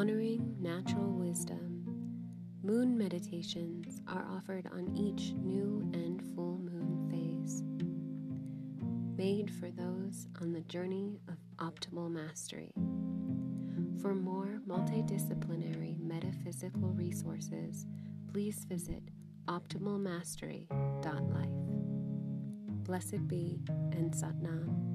Honoring natural wisdom, moon meditations are offered on each new and full moon phase, made for those on the journey of optimal mastery. For more multidisciplinary metaphysical resources, please visit optimalmastery.life. Blessed be and Satnam.